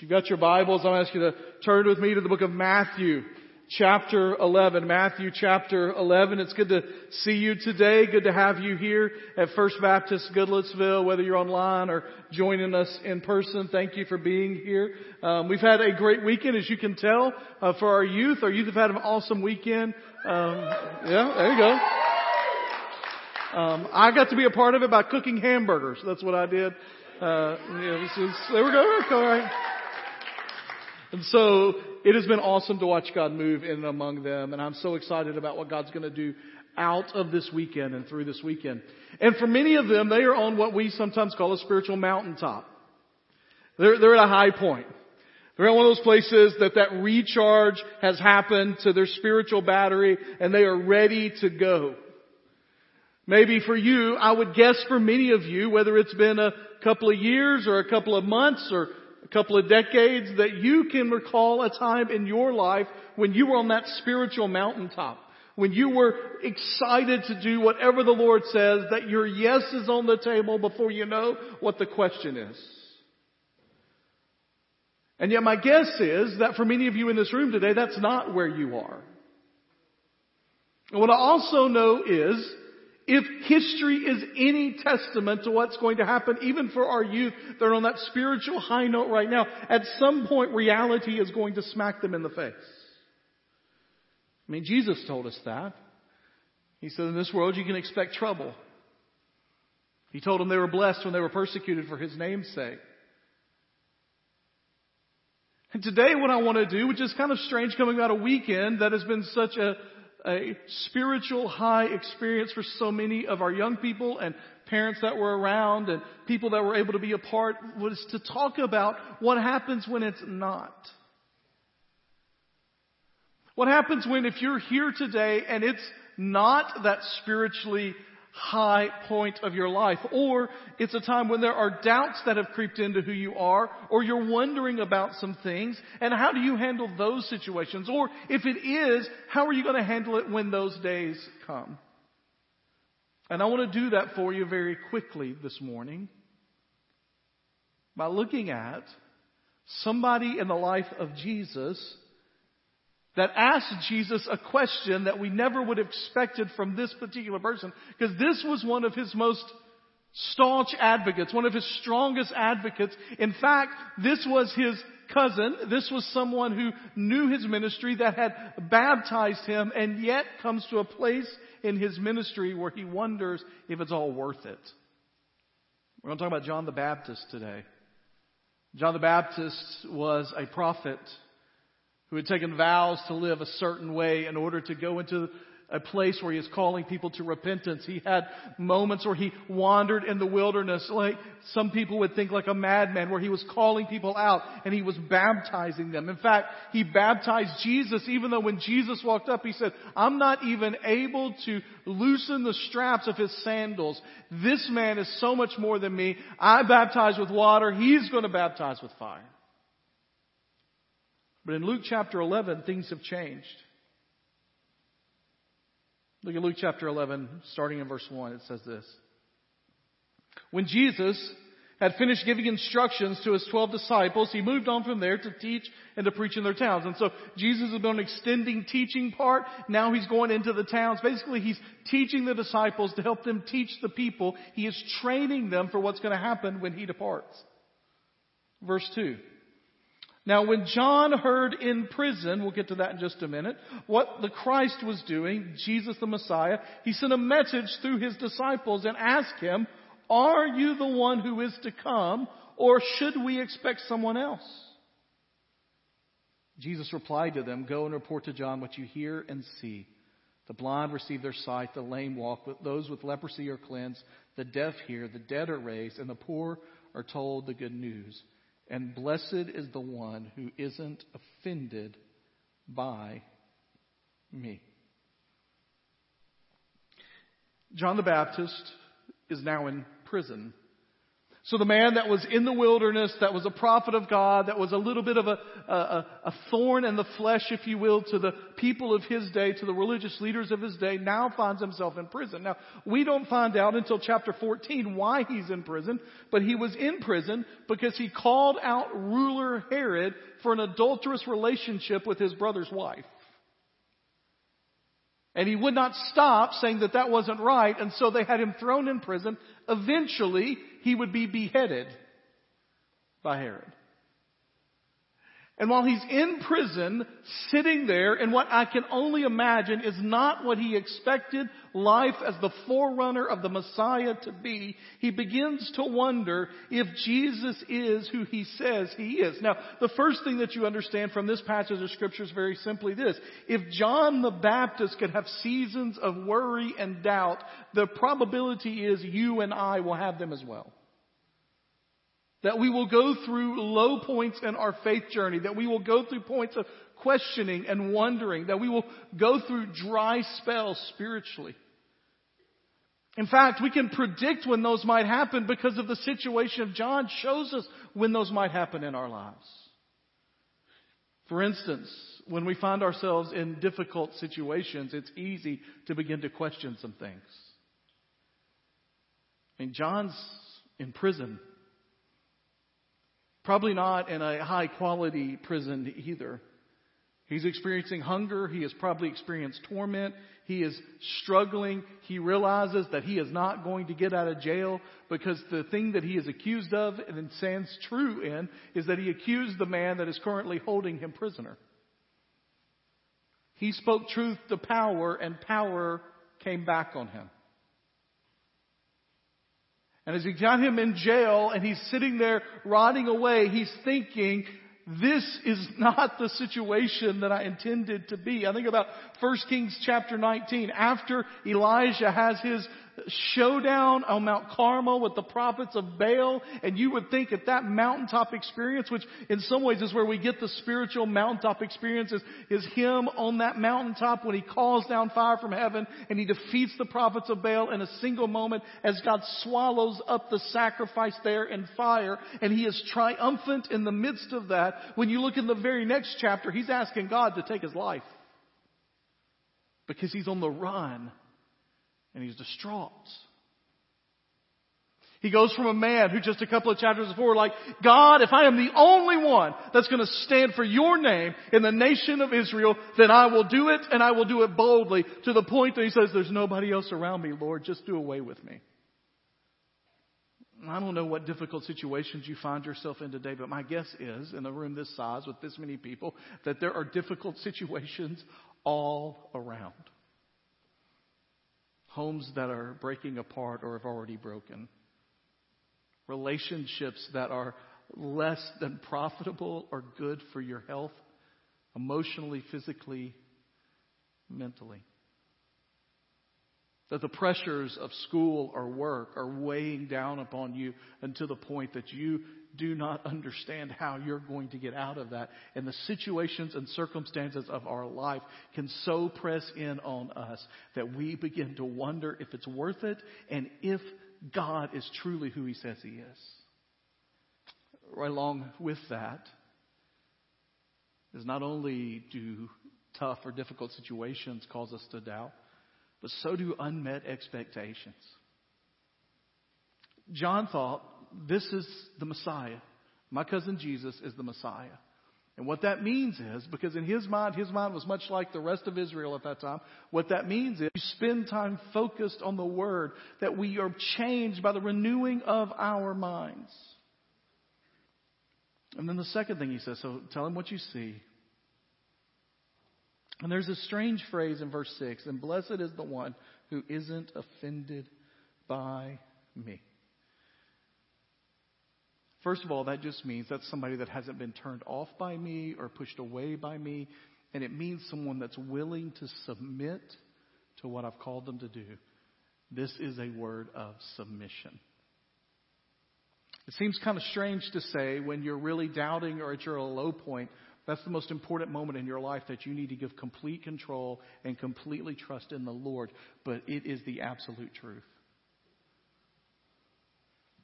If you've got your Bibles, I'll ask you to turn with me to the book of Matthew, chapter 11. Matthew chapter 11. It's good to see you today. Good to have you here at First Baptist Goodlettsville, whether you're online or joining us in person. Thank you for being here. Um, we've had a great weekend, as you can tell, uh, for our youth. Our youth have had an awesome weekend. Um, yeah, there you go. Um, I got to be a part of it by cooking hamburgers. That's what I did. Uh, yeah, is, there we go. All right. And so it has been awesome to watch God move in and among them. And I'm so excited about what God's going to do out of this weekend and through this weekend. And for many of them, they are on what we sometimes call a spiritual mountaintop. They're, they're at a high point. They're at one of those places that that recharge has happened to their spiritual battery and they are ready to go. Maybe for you, I would guess for many of you, whether it's been a couple of years or a couple of months or couple of decades that you can recall a time in your life when you were on that spiritual mountaintop. When you were excited to do whatever the Lord says, that your yes is on the table before you know what the question is. And yet my guess is that for many of you in this room today, that's not where you are. And what I also know is if history is any testament to what's going to happen, even for our youth that are on that spiritual high note right now, at some point reality is going to smack them in the face. I mean, Jesus told us that. He said, in this world you can expect trouble. He told them they were blessed when they were persecuted for His name's sake. And today what I want to do, which is kind of strange coming out a weekend that has been such a, a spiritual high experience for so many of our young people and parents that were around and people that were able to be a part was to talk about what happens when it's not. What happens when if you're here today and it's not that spiritually high point of your life. Or it's a time when there are doubts that have creeped into who you are, or you're wondering about some things, and how do you handle those situations? Or if it is, how are you going to handle it when those days come? And I want to do that for you very quickly this morning by looking at somebody in the life of Jesus that asked Jesus a question that we never would have expected from this particular person, because this was one of his most staunch advocates, one of his strongest advocates. In fact, this was his cousin. This was someone who knew his ministry that had baptized him and yet comes to a place in his ministry where he wonders if it's all worth it. We're going to talk about John the Baptist today. John the Baptist was a prophet who had taken vows to live a certain way in order to go into a place where he is calling people to repentance. He had moments where he wandered in the wilderness, like some people would think like a madman, where he was calling people out and he was baptizing them. In fact, he baptized Jesus even though when Jesus walked up, he said, I'm not even able to loosen the straps of his sandals. This man is so much more than me. I baptize with water. He's going to baptize with fire. But in Luke chapter 11, things have changed. Look at Luke chapter 11, starting in verse 1. It says this. When Jesus had finished giving instructions to his 12 disciples, he moved on from there to teach and to preach in their towns. And so Jesus has been extending teaching part. Now he's going into the towns. Basically, he's teaching the disciples to help them teach the people. He is training them for what's going to happen when he departs. Verse 2. Now when John heard in prison, we'll get to that in just a minute, what the Christ was doing, Jesus the Messiah, he sent a message through his disciples and asked him, are you the one who is to come or should we expect someone else? Jesus replied to them, go and report to John what you hear and see. The blind receive their sight, the lame walk, those with leprosy are cleansed, the deaf hear, the dead are raised, and the poor are told the good news. And blessed is the one who isn't offended by me. John the Baptist is now in prison. So the man that was in the wilderness, that was a prophet of God, that was a little bit of a, a, a, thorn in the flesh, if you will, to the people of his day, to the religious leaders of his day, now finds himself in prison. Now, we don't find out until chapter 14 why he's in prison, but he was in prison because he called out ruler Herod for an adulterous relationship with his brother's wife. And he would not stop saying that that wasn't right, and so they had him thrown in prison. Eventually, he would be beheaded by Herod. And while he's in prison, sitting there in what I can only imagine is not what he expected life as the forerunner of the Messiah to be, he begins to wonder if Jesus is who he says he is. Now, the first thing that you understand from this passage of scripture is very simply this. If John the Baptist could have seasons of worry and doubt, the probability is you and I will have them as well. That we will go through low points in our faith journey. That we will go through points of questioning and wondering. That we will go through dry spells spiritually. In fact, we can predict when those might happen because of the situation of John shows us when those might happen in our lives. For instance, when we find ourselves in difficult situations, it's easy to begin to question some things. I mean, John's in prison Probably not in a high quality prison either. He's experiencing hunger. He has probably experienced torment. He is struggling. He realizes that he is not going to get out of jail because the thing that he is accused of and stands true in is that he accused the man that is currently holding him prisoner. He spoke truth to power and power came back on him. And as he got him in jail and he's sitting there rotting away, he's thinking, this is not the situation that I intended to be. I think about 1 Kings chapter 19. After Elijah has his showdown on Mount Carmel with the prophets of Baal, and you would think at that mountaintop experience, which in some ways is where we get the spiritual mountaintop experience, is, is him on that mountaintop when he calls down fire from heaven and he defeats the prophets of Baal in a single moment as God swallows up the sacrifice there in fire, and he is triumphant in the midst of that. When you look in the very next chapter, he's asking God to take his life because he's on the run and he's distraught. He goes from a man who just a couple of chapters before, like, God, if I am the only one that's going to stand for your name in the nation of Israel, then I will do it and I will do it boldly to the point that he says, there's nobody else around me, Lord, just do away with me. I don't know what difficult situations you find yourself in today, but my guess is, in a room this size with this many people, that there are difficult situations all around homes that are breaking apart or have already broken, relationships that are less than profitable or good for your health, emotionally, physically, mentally. That the pressures of school or work are weighing down upon you until the point that you do not understand how you're going to get out of that. And the situations and circumstances of our life can so press in on us that we begin to wonder if it's worth it and if God is truly who He says He is. Right along with that is not only do tough or difficult situations cause us to doubt, but so do unmet expectations. John thought, this is the Messiah. My cousin Jesus is the Messiah. And what that means is, because in his mind, his mind was much like the rest of Israel at that time, what that means is you spend time focused on the Word, that we are changed by the renewing of our minds. And then the second thing he says, so tell him what you see. And there's a strange phrase in verse 6 and blessed is the one who isn't offended by me. First of all, that just means that's somebody that hasn't been turned off by me or pushed away by me. And it means someone that's willing to submit to what I've called them to do. This is a word of submission. It seems kind of strange to say when you're really doubting or at your low point, that's the most important moment in your life that you need to give complete control and completely trust in the Lord. But it is the absolute truth.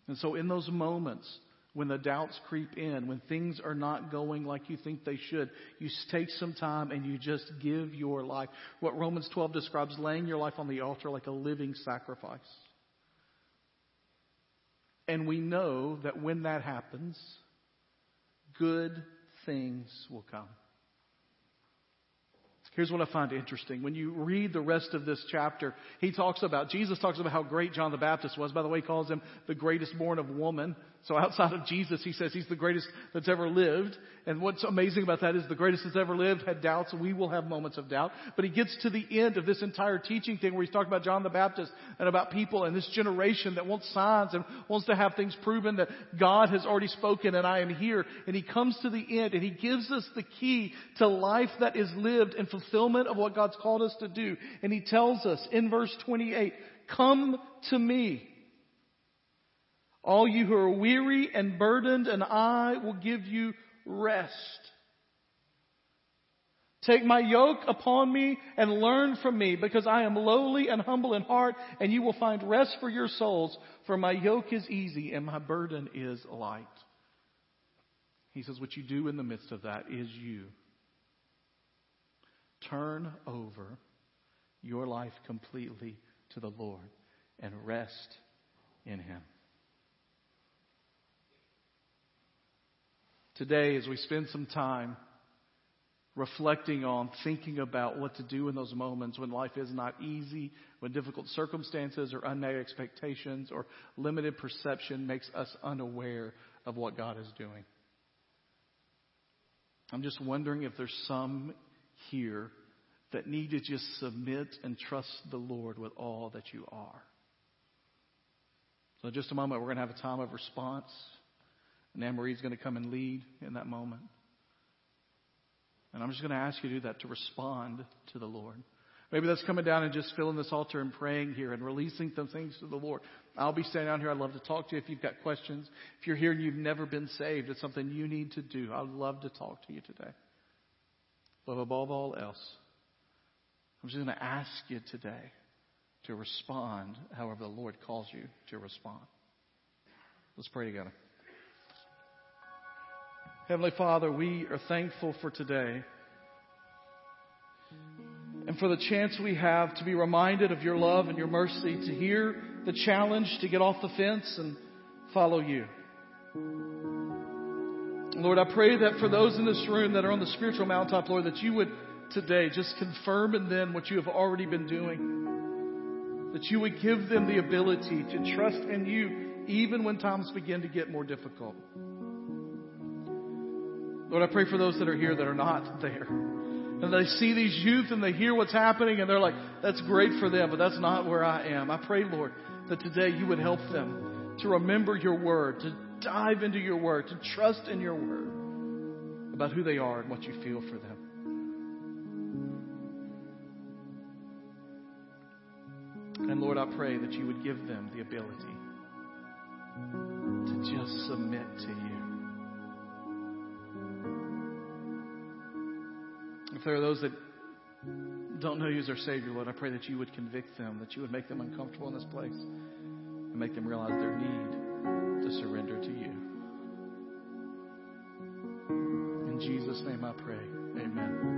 And so, in those moments when the doubts creep in, when things are not going like you think they should, you take some time and you just give your life. What Romans 12 describes laying your life on the altar like a living sacrifice. And we know that when that happens, good things will come. Here's what I find interesting. When you read the rest of this chapter, he talks about, Jesus talks about how great John the Baptist was. By the way, he calls him the greatest born of woman. So outside of Jesus, he says he's the greatest that's ever lived. And what's amazing about that is the greatest that's ever lived had doubts. We will have moments of doubt. But he gets to the end of this entire teaching thing where he's talking about John the Baptist and about people and this generation that wants signs and wants to have things proven that God has already spoken and I am here. And he comes to the end and he gives us the key to life that is lived in fulfillment of what God's called us to do. And he tells us in verse 28, come to me all you who are weary and burdened, and I will give you rest. Take my yoke upon me and learn from me, because I am lowly and humble in heart, and you will find rest for your souls, for my yoke is easy and my burden is light. He says, What you do in the midst of that is you turn over your life completely to the Lord and rest in Him. today as we spend some time reflecting on, thinking about what to do in those moments when life is not easy, when difficult circumstances or unmet expectations or limited perception makes us unaware of what God is doing. I'm just wondering if there's some here that need to just submit and trust the Lord with all that you are. So, in just a moment, we're going to have a time of response. And Anne Marie's going to come and lead in that moment. And I'm just going to ask you to do that, to respond to the Lord. Maybe that's coming down and just filling this altar and praying here and releasing some things to the Lord. I'll be standing down here. I'd love to talk to you if you've got questions. If you're here and you've never been saved, it's something you need to do. I'd love to talk to you today. But above all else, I'm just going to ask you today to respond however the Lord calls you to respond. Let's pray together. Heavenly Father, we are thankful for today and for the chance we have to be reminded of your love and your mercy, to hear the challenge to get off the fence and follow you. Lord, I pray that for those in this room that are on the spiritual mountaintop, Lord, that you would today just confirm in them what you have already been doing. That you would give them the ability to trust in you even when times begin to get more difficult. Lord, I pray for those that are here that are not there. And they see these youth and they hear what's happening and they're like, that's great for them, but that's not where I am. I pray, Lord, that today you would help them to remember your word, to dive into your word, to trust in your word about who they are and what you feel for them. And Lord, I pray that you would give them the ability to just submit to you. If there are those that don't know you as their Savior, Lord, I pray that you would convict them, that you would make them uncomfortable in this place, and make them realize their need to surrender to you. In Jesus' name I pray. Amen.